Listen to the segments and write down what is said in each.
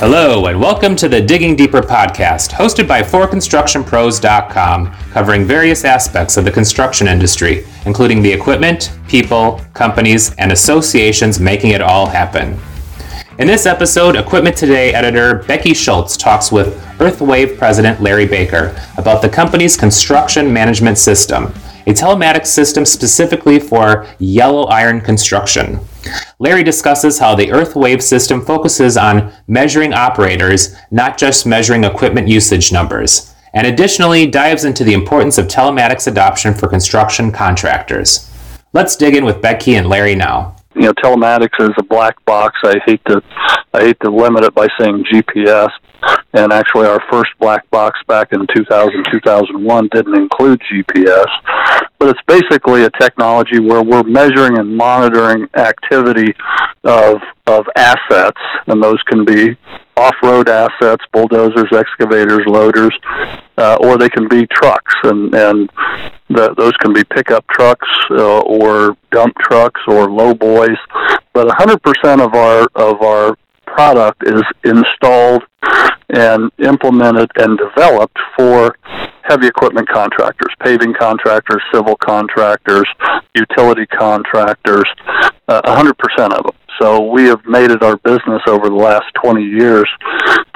Hello, and welcome to the Digging Deeper podcast, hosted by ForConstructionPros.com, covering various aspects of the construction industry, including the equipment, people, companies, and associations making it all happen. In this episode, Equipment Today editor Becky Schultz talks with Earthwave president Larry Baker about the company's construction management system, a telematics system specifically for yellow iron construction. Larry discusses how the Earthwave system focuses on measuring operators, not just measuring equipment usage numbers, and additionally dives into the importance of telematics adoption for construction contractors. Let's dig in with Becky and Larry now you know telematics is a black box. I hate to I hate to limit it by saying GPS. And actually, our first black box back in 2000 2001 didn't include GPS, but it's basically a technology where we're measuring and monitoring activity of of assets, and those can be off-road assets, bulldozers, excavators, loaders, uh, or they can be trucks, and and the, those can be pickup trucks uh, or dump trucks or low boys. But 100% of our of our product is installed and implemented and developed for heavy equipment contractors, paving contractors, civil contractors, utility contractors, uh, 100% of them. So we have made it our business over the last 20 years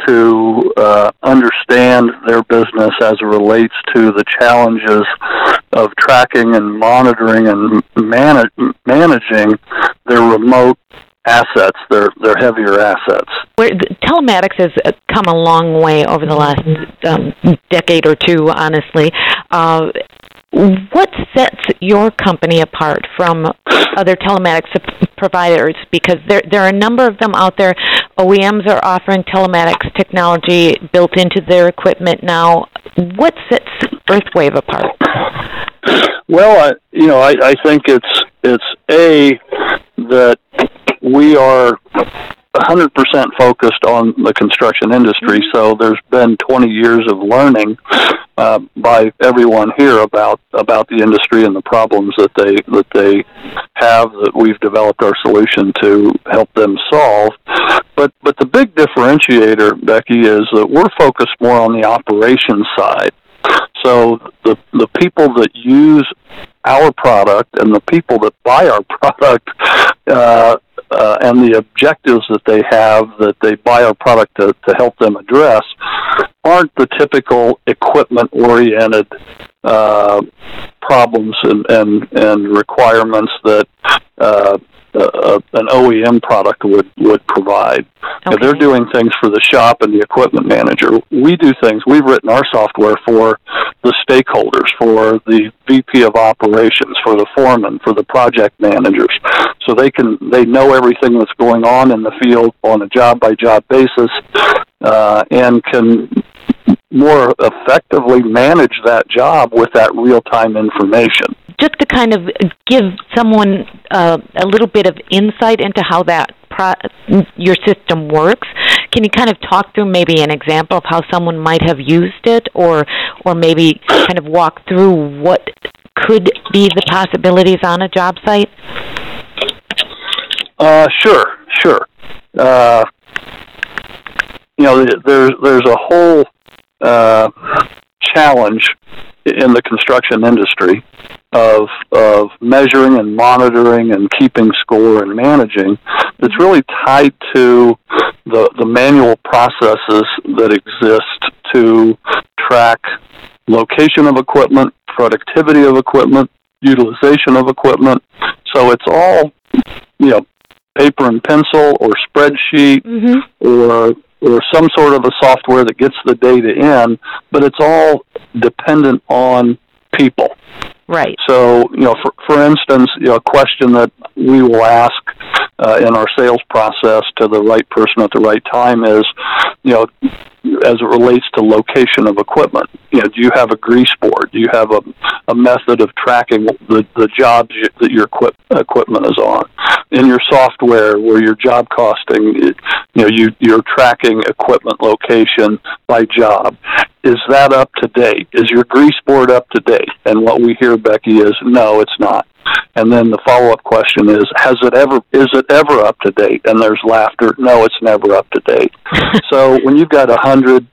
to uh, understand their business as it relates to the challenges of tracking and monitoring and manage, managing their remote assets, their their heavier assets. Where telematics has uh, come a long way over the last um, decade or two, honestly. Uh, what sets your company apart from other telematics providers? Because there there are a number of them out there. OEMs are offering telematics technology built into their equipment now. What sets Earthwave apart? Well, I, you know, I, I think it's it's a that we are 100% focused on the construction industry. So there's been 20 years of learning uh, by everyone here about about the industry and the problems that they that they have that we've developed our solution to help them solve. But but the big differentiator, Becky, is that we're focused more on the operations side. So the the people that use our product and the people that buy our product uh, uh, and the objectives that they have that they buy our product to, to help them address aren't the typical equipment oriented uh, problems and, and, and requirements that uh, uh, an OEM product would would provide. Okay. they're doing things for the shop and the equipment manager. We do things. We've written our software for the stakeholders, for the VP of operations, for the foreman, for the project managers, so they can they know everything that's going on in the field on a job by job basis, uh, and can more effectively manage that job with that real time information just to kind of give someone uh, a little bit of insight into how that pro- your system works, can you kind of talk through maybe an example of how someone might have used it, or or maybe kind of walk through what could be the possibilities on a job site? Uh, sure, sure. Uh, you know, there's there's a whole uh, challenge in the construction industry of of measuring and monitoring and keeping score and managing that's really tied to the the manual processes that exist to track location of equipment, productivity of equipment, utilization of equipment. So it's all you know paper and pencil or spreadsheet mm-hmm. or or some sort of a software that gets the data in, but it's all dependent on people. Right. So, you know, for, for instance, you know, a question that we will ask uh, in our sales process to the right person at the right time is, you know, as it relates to location of equipment. You know, do you have a grease board? Do you have a, a method of tracking the, the jobs that your equip, equipment is on? In your software, where your job costing, you know, you, you're tracking equipment location by job. Is that up to date? Is your grease board up to date? And what we hear, Becky, is no, it's not. And then the follow up question is, has it ever is it ever up to date? And there's laughter. No, it's never up to date. so when you've got a hundred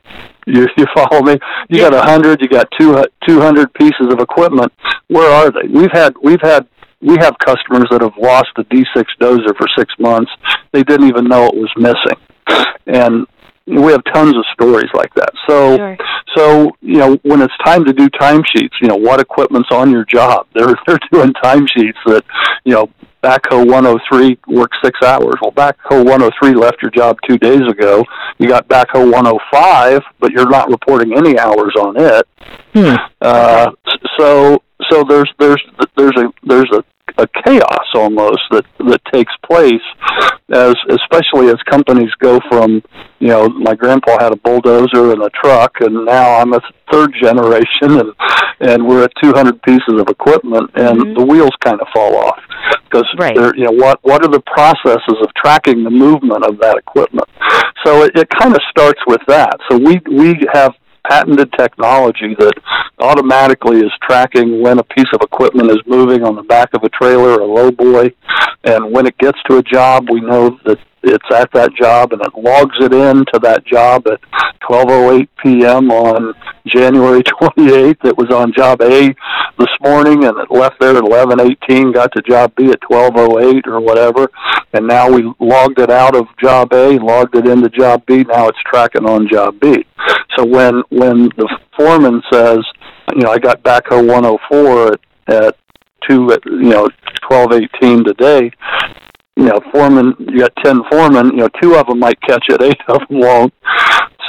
you, you follow me? You yeah. got a hundred, you got two two hundred pieces of equipment. Where are they? We've had we've had we have customers that have lost a D6 dozer for six months. They didn't even know it was missing, and we have tons of stories like that. So, sure. so you know, when it's time to do timesheets, you know, what equipment's on your job? They're they're doing timesheets that, you know, backhoe 103 works six hours. Well, backhoe 103 left your job two days ago. You got backhoe 105, but you're not reporting any hours on it. Hmm. Uh, so, so there's there's there's a there's a a chaos almost that that takes place as especially as companies go from you know my grandpa had a bulldozer and a truck and now I'm a third generation and and we're at 200 pieces of equipment and mm-hmm. the wheels kind of fall off because right. they're you know what what are the processes of tracking the movement of that equipment so it, it kind of starts with that so we we have patented technology that automatically is tracking when a piece of equipment is moving on the back of a trailer or a lowboy. And when it gets to a job, we know that it's at that job and it logs it in to that job at 12:08 p.m. on January 28th. It was on job A this morning and it left there at 11:18, got to job B at 12:08 or whatever, and now we logged it out of job A, logged it into job B. Now it's tracking on job B. So when when the foreman says, you know, I got backhoe 104 at, at two, at, you know, 12:18 today you know, foreman, you got ten foremen, you know, two of them might catch it, eight of them won't.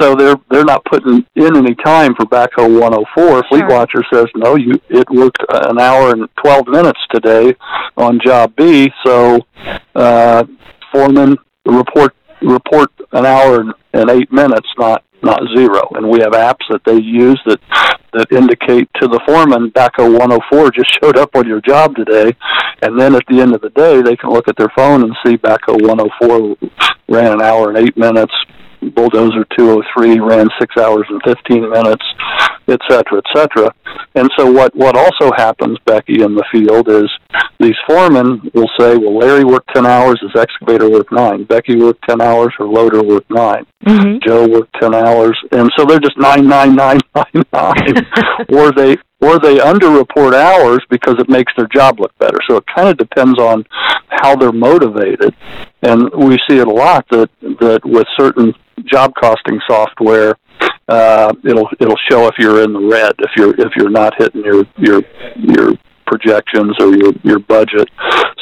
So they're they're not putting in any time for backhoe 104. Fleet Watcher says no, you it worked an hour and 12 minutes today on job B. So uh, foreman report report an hour and eight minutes, not not zero. And we have apps that they use that that indicate to the foreman backhoe 104 just showed up on your job today. And then at the end of the day, they can look at their phone and see backhoe 104 ran an hour and eight minutes. Bulldozer 203 ran six hours and 15 minutes, et cetera, et cetera. And so what, what also happens, Becky, in the field is these foremen will say, well, Larry worked 10 hours, his excavator worked nine. Becky worked 10 hours, her loader worked 9 mm-hmm. Joe worked 10 hours. And so they're just nine, nine, nine, nine, nine. or they, or they underreport hours because it makes their job look better. So it kind of depends on how they're motivated. And we see it a lot that, that with certain job costing software, uh, it'll it'll show if you're in the red if you're if you're not hitting your your your projections or your your budget.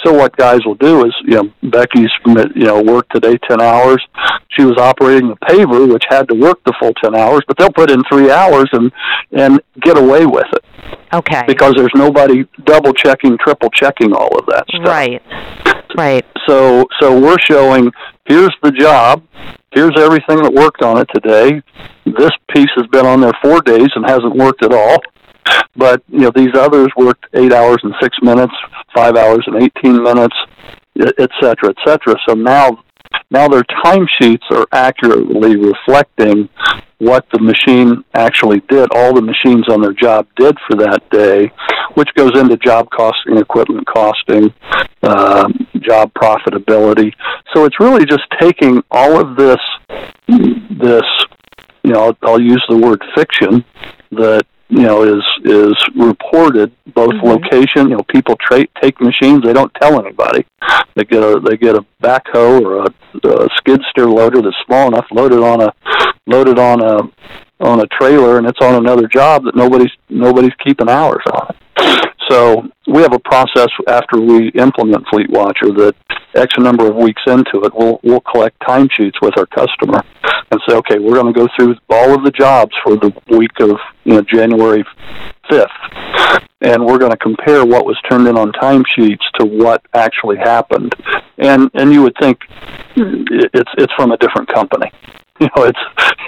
So what guys will do is, you know, Becky's you know worked today ten hours. She was operating the paver, which had to work the full ten hours, but they'll put in three hours and and get away with it. Okay. Because there's nobody double checking, triple checking all of that stuff. Right. Right. So so we're showing here's the job, here's everything that worked on it today. This piece has been on there four days and hasn't worked at all. But you know these others worked eight hours and six minutes, five hours and eighteen minutes, et cetera, et cetera. So now now their timesheets are accurately reflecting what the machine actually did, all the machines on their job did for that day, which goes into job costing, equipment costing, uh, job profitability. So it's really just taking all of this, this, you know, I'll, I'll use the word fiction that you know is is reported both mm-hmm. location you know people tra- take machines they don't tell anybody they get a they get a backhoe or a, a skid steer loader that's small enough loaded on a loaded on a on a trailer and it's on another job that nobody's nobody's keeping hours on it so we have a process after we implement Fleet Watcher that X number of weeks into it, we'll we'll collect timesheets with our customer and say, okay, we're going to go through all of the jobs for the week of you know January fifth, and we're going to compare what was turned in on timesheets to what actually happened. And and you would think it's it's from a different company. You know, it's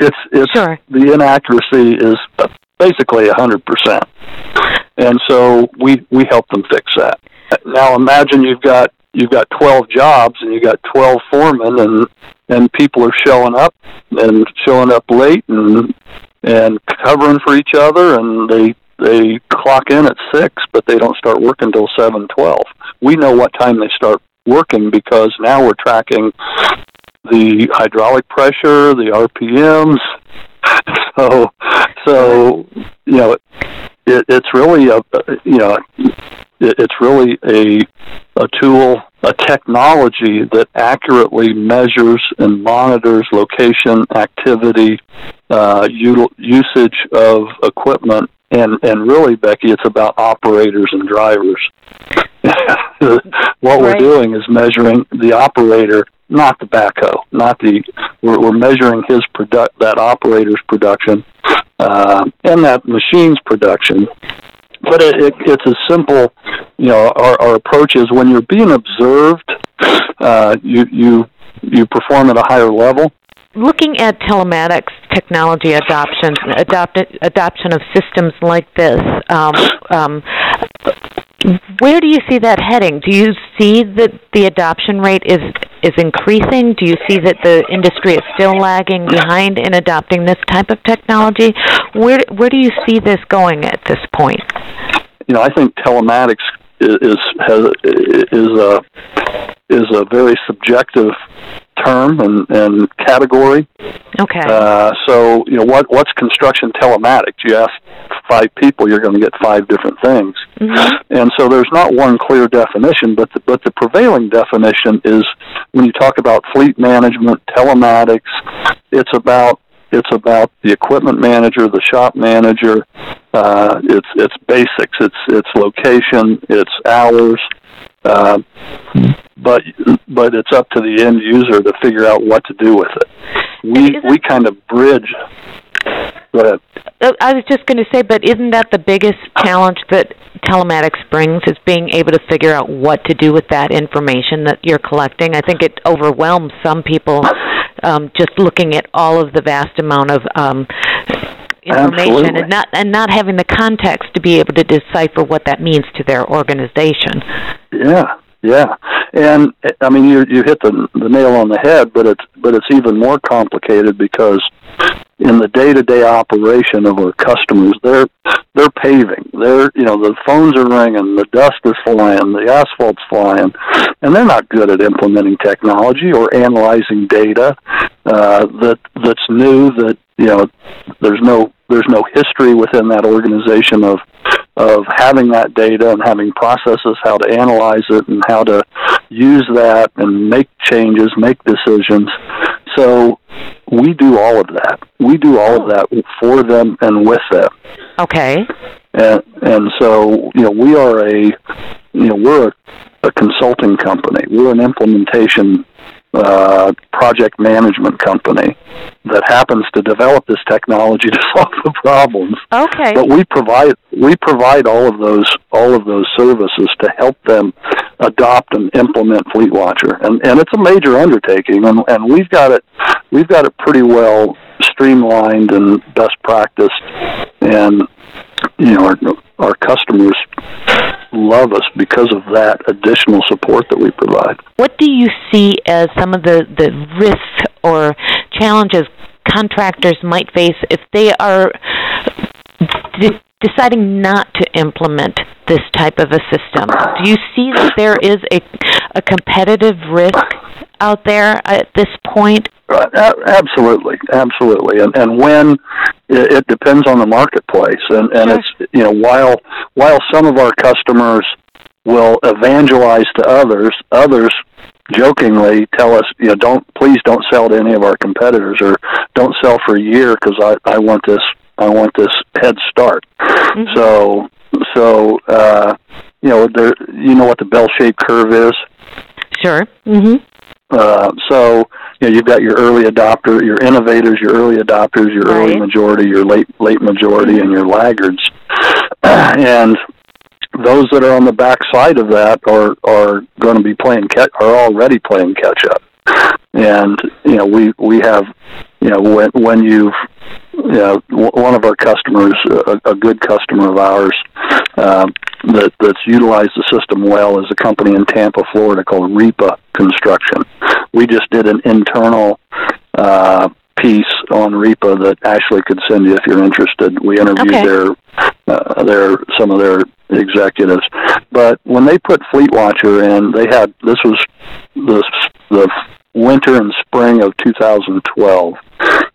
it's it's sure. the inaccuracy is basically a hundred percent and so we we help them fix that. Now imagine you've got you've got 12 jobs and you've got 12 foremen and and people are showing up and showing up late and and covering for each other and they they clock in at six, but they don't start working until seven twelve. We know what time they start working because now we're tracking the hydraulic pressure, the RPMs. So, so you know, it, it's really a you know, it, it's really a a tool, a technology that accurately measures and monitors location, activity, uh, util- usage of equipment, and and really, Becky, it's about operators and drivers. what we're doing is measuring the operator, not the backhoe, not the. We're, we're measuring his product, that operator's production, uh, and that machine's production. But it, it, it's a simple, you know. Our, our approach is when you're being observed, uh, you you you perform at a higher level looking at telematics technology adoption, adopt, adoption of systems like this, um, um, where do you see that heading? Do you see that the adoption rate is is increasing? Do you see that the industry is still lagging behind in adopting this type of technology? Where where do you see this going at this point? You know, I think telematics is has, is a is a very subjective term and, and category. Okay. Uh, so you know what what's construction telematics? You ask five people, you're going to get five different things. Mm-hmm. And so there's not one clear definition, but the, but the prevailing definition is when you talk about fleet management, telematics, it's about it's about the equipment manager, the shop manager. Uh, it's it's basics. It's it's location. It's hours. Uh, but but it's up to the end user to figure out what to do with it. We we kind of bridge. Go ahead. Uh, I was just going to say, but isn't that the biggest challenge that telematics brings? Is being able to figure out what to do with that information that you're collecting. I think it overwhelms some people um, just looking at all of the vast amount of um, information Absolutely. and not and not having the context to be able to decipher what that means to their organization. Yeah, yeah, and I mean you you hit the the nail on the head, but it's but it's even more complicated because in the day-to-day operation of our customers, they're they're paving. They're you know the phones are ringing, the dust is flying, the asphalt's flying, and they're not good at implementing technology or analyzing data uh, that that's new. That you know there's no there's no history within that organization of of having that data and having processes how to analyze it and how to use that and make changes, make decisions. So we do all of that. We do all of that for them and with them. Okay. And and so you know we are a you know we're a, a consulting company. We're an implementation uh, project management company that happens to develop this technology to solve the problems. Okay. But we provide we provide all of those all of those services to help them adopt and implement FleetWatcher, and and it's a major undertaking, and and we've got it we've got it pretty well streamlined and best practiced, and you know our our customers love us because of that additional support that we provide. What do you see as some of the, the risks or challenges contractors might face if they are de- deciding not to implement this type of a system? Do you see that there is a, a competitive risk out there at this point? Right. absolutely, absolutely, and and when it, it depends on the marketplace, and and sure. it's you know while while some of our customers will evangelize to others, others jokingly tell us, you know, don't please don't sell to any of our competitors or don't sell for a year because I I want this I want this head start. Mm-hmm. So so uh, you know there you know what the bell shaped curve is. Sure. Mhm. Uh, so you know you've got your early adopter, your innovators, your early adopters, your right. early majority, your late late majority, mm-hmm. and your laggards. and those that are on the back side of that are are going to be playing catch are already playing catch up. And you know we we have you know when when you've know one of our customers a, a good customer of ours uh, that that's utilized the system well is a company in Tampa, Florida called RIPA Construction. We just did an internal uh, piece on RIPA that Ashley could send you if you're interested. We interviewed okay. their uh, their some of their executives. But when they put Fleet Watcher in, they had this was the the winter and spring of 2012.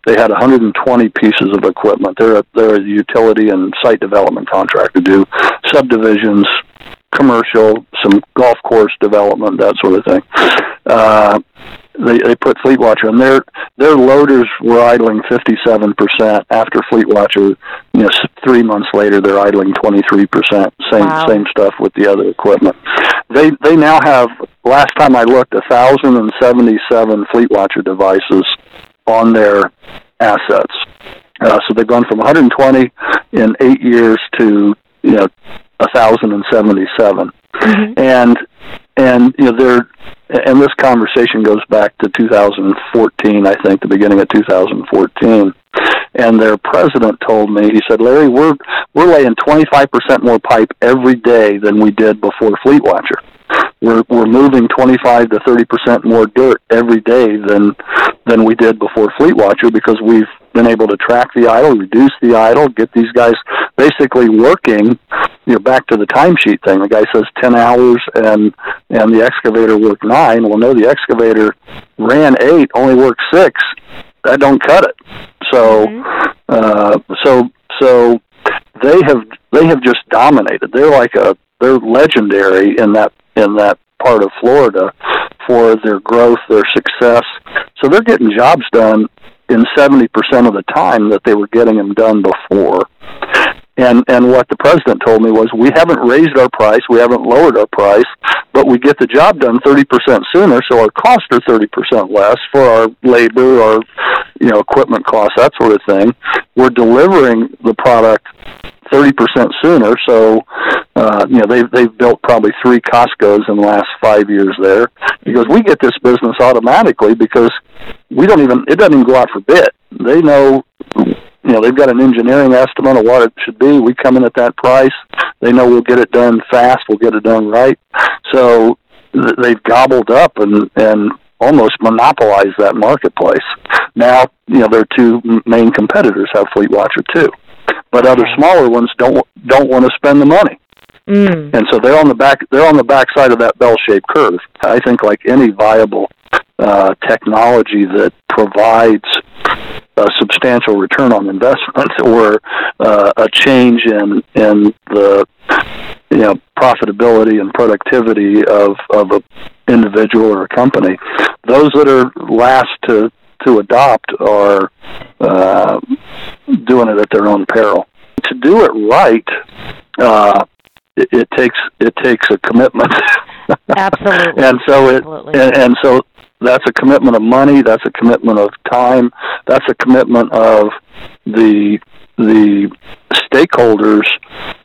They had 120 pieces of equipment. They're a, they're a utility and site development contractor. Do subdivisions, commercial, some golf course development, that sort of thing. Uh, they they put Fleet Watcher and their their loaders were idling 57 percent after Fleet Watcher. You know, three months later they're idling 23 percent. Same wow. same stuff with the other equipment. They they now have last time I looked, 1,077 Fleet Watcher devices on their assets. Uh, so they've gone from 120 in eight years to you know 1,077, mm-hmm. and and you know they're and this conversation goes back to 2014, I think, the beginning of 2014. And their president told me, he said, Larry, we're we're laying 25% more pipe every day than we did before Fleet Watcher we're we're moving 25 to 30 percent more dirt every day than than we did before Fleet Watcher because we've been able to track the idle, reduce the idle, get these guys basically working. You know, back to the timesheet thing. The guy says 10 hours, and and the excavator worked nine. Well, no, the excavator ran eight, only worked six. That don't cut it. So, mm-hmm. uh, so so they have they have just dominated. They're like a they're legendary in that in that part of Florida for their growth, their success. So they're getting jobs done in 70% of the time that they were getting them done before. And and what the president told me was we haven't raised our price, we haven't lowered our price, but we get the job done 30% sooner, so our costs are 30% less for our labor, our you know equipment costs, that sort of thing. We're delivering the product 30% sooner. So, uh, you know, they've, they've built probably three Costco's in the last five years there because we get this business automatically because we don't even, it doesn't even go out for bid. They know, you know, they've got an engineering estimate of what it should be. We come in at that price. They know we'll get it done fast. We'll get it done right. So they've gobbled up and, and almost monopolized that marketplace. Now, you know, their two main competitors have Fleet Watcher too but other smaller ones don't don't want to spend the money. Mm. And so they're on the back they're on the back side of that bell-shaped curve. I think like any viable uh, technology that provides a substantial return on investment or uh, a change in in the you know profitability and productivity of of a individual or a company. Those that are last to to adopt are uh, doing it at their own peril. To do it right, uh, it, it takes it takes a commitment. Absolutely. and so it and, and so that's a commitment of money. That's a commitment of time. That's a commitment of the the stakeholders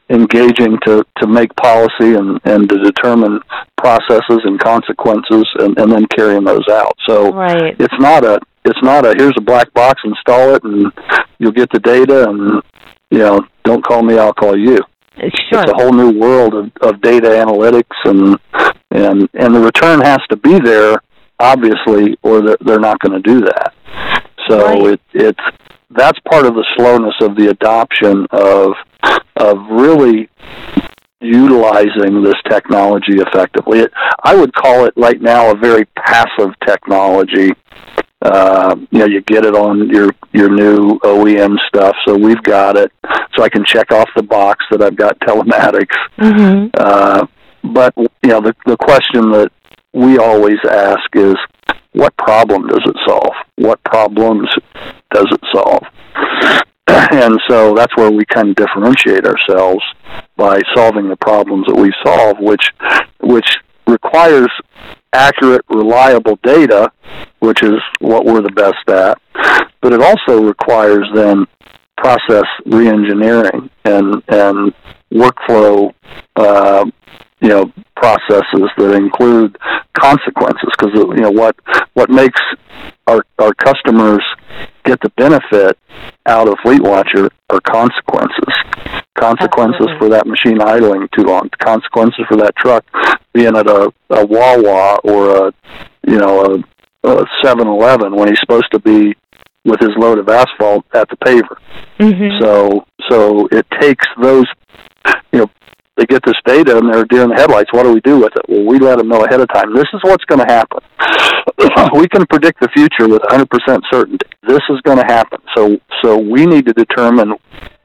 engaging to, to make policy and, and to determine processes and consequences and, and then carrying those out. So right. it's not a it's not a here's a black box, install it, and you'll get the data, and you know, don't call me, I'll call you. Sure. It's a whole new world of, of data analytics, and and and the return has to be there, obviously, or they're, they're not going to do that. So right. it it's that's part of the slowness of the adoption of of really utilizing this technology effectively. It, I would call it right now a very passive technology uh, you know, you get it on your your new OEM stuff. So we've got it, so I can check off the box that I've got telematics. Mm-hmm. Uh, but you know, the the question that we always ask is, what problem does it solve? What problems does it solve? and so that's where we kind of differentiate ourselves by solving the problems that we solve, which which requires accurate, reliable data, which is what we're the best at. But it also requires then process reengineering and and workflow, uh, you know, processes that include consequences. Because you know what what makes our our customers get the benefit out of Fleet Watcher are consequences. Consequences Absolutely. for that machine idling too long. Consequences for that truck being at a, a Wawa or a you know a, a 7-Eleven when he's supposed to be with his load of asphalt at the paver. Mm-hmm. So so it takes those, you know, they get this data and they're deer in the headlights. What do we do with it? Well, we let them know ahead of time. This is what's going to happen. we can predict the future with 100% certainty. This is going to happen. So so we need to determine.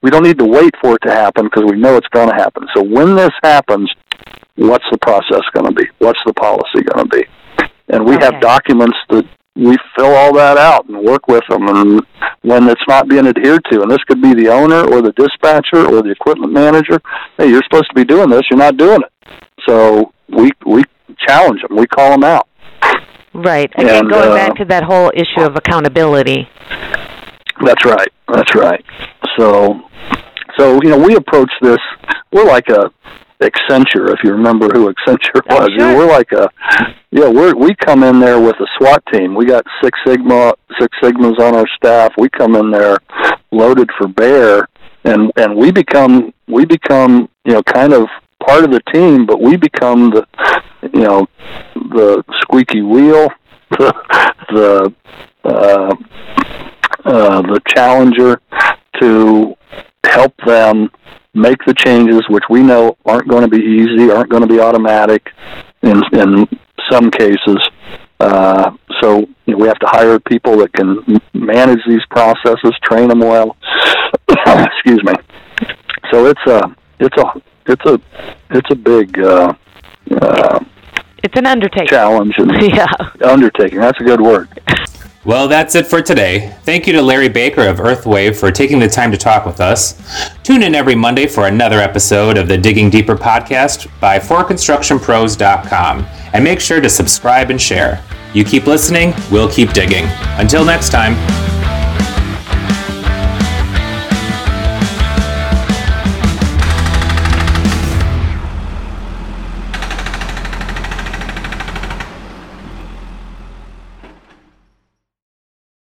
We don't need to wait for it to happen because we know it's going to happen. So when this happens, what's the process going to be? What's the policy going to be? And we Okay. have documents that we fill all that out and work with them. And when it's not being adhered to, and this could be the owner or the dispatcher or the equipment manager, hey, you're supposed to be doing this. You're not doing it. So we we challenge them. We call them out. Right. Again, And, going uh, back to that whole issue of accountability. That's right. That's right. So, so you know, we approach this. We're like a Accenture, if you remember who Accenture was. sure. We're like a yeah. We're we come in there with a SWAT team. We got Six Sigma, Six Sigmas on our staff. We come in there loaded for bear, and and we become we become you know kind of part of the team, but we become the you know the squeaky wheel, the the uh, uh, the challenger to help them make the changes, which we know aren't going to be easy, aren't going to be automatic in in some cases. Uh, so you know, we have to hire people that can manage these processes, train them well. Excuse me. So it's a it's a it's a it's a big uh, uh, It's an undertaking. challenge and Yeah. undertaking. That's a good word. Well, that's it for today. Thank you to Larry Baker of Earthwave for taking the time to talk with us. Tune in every Monday for another episode of the Digging Deeper podcast by ForConstructionPros.com and make sure to subscribe and share. You keep listening, we'll keep digging. Until next time.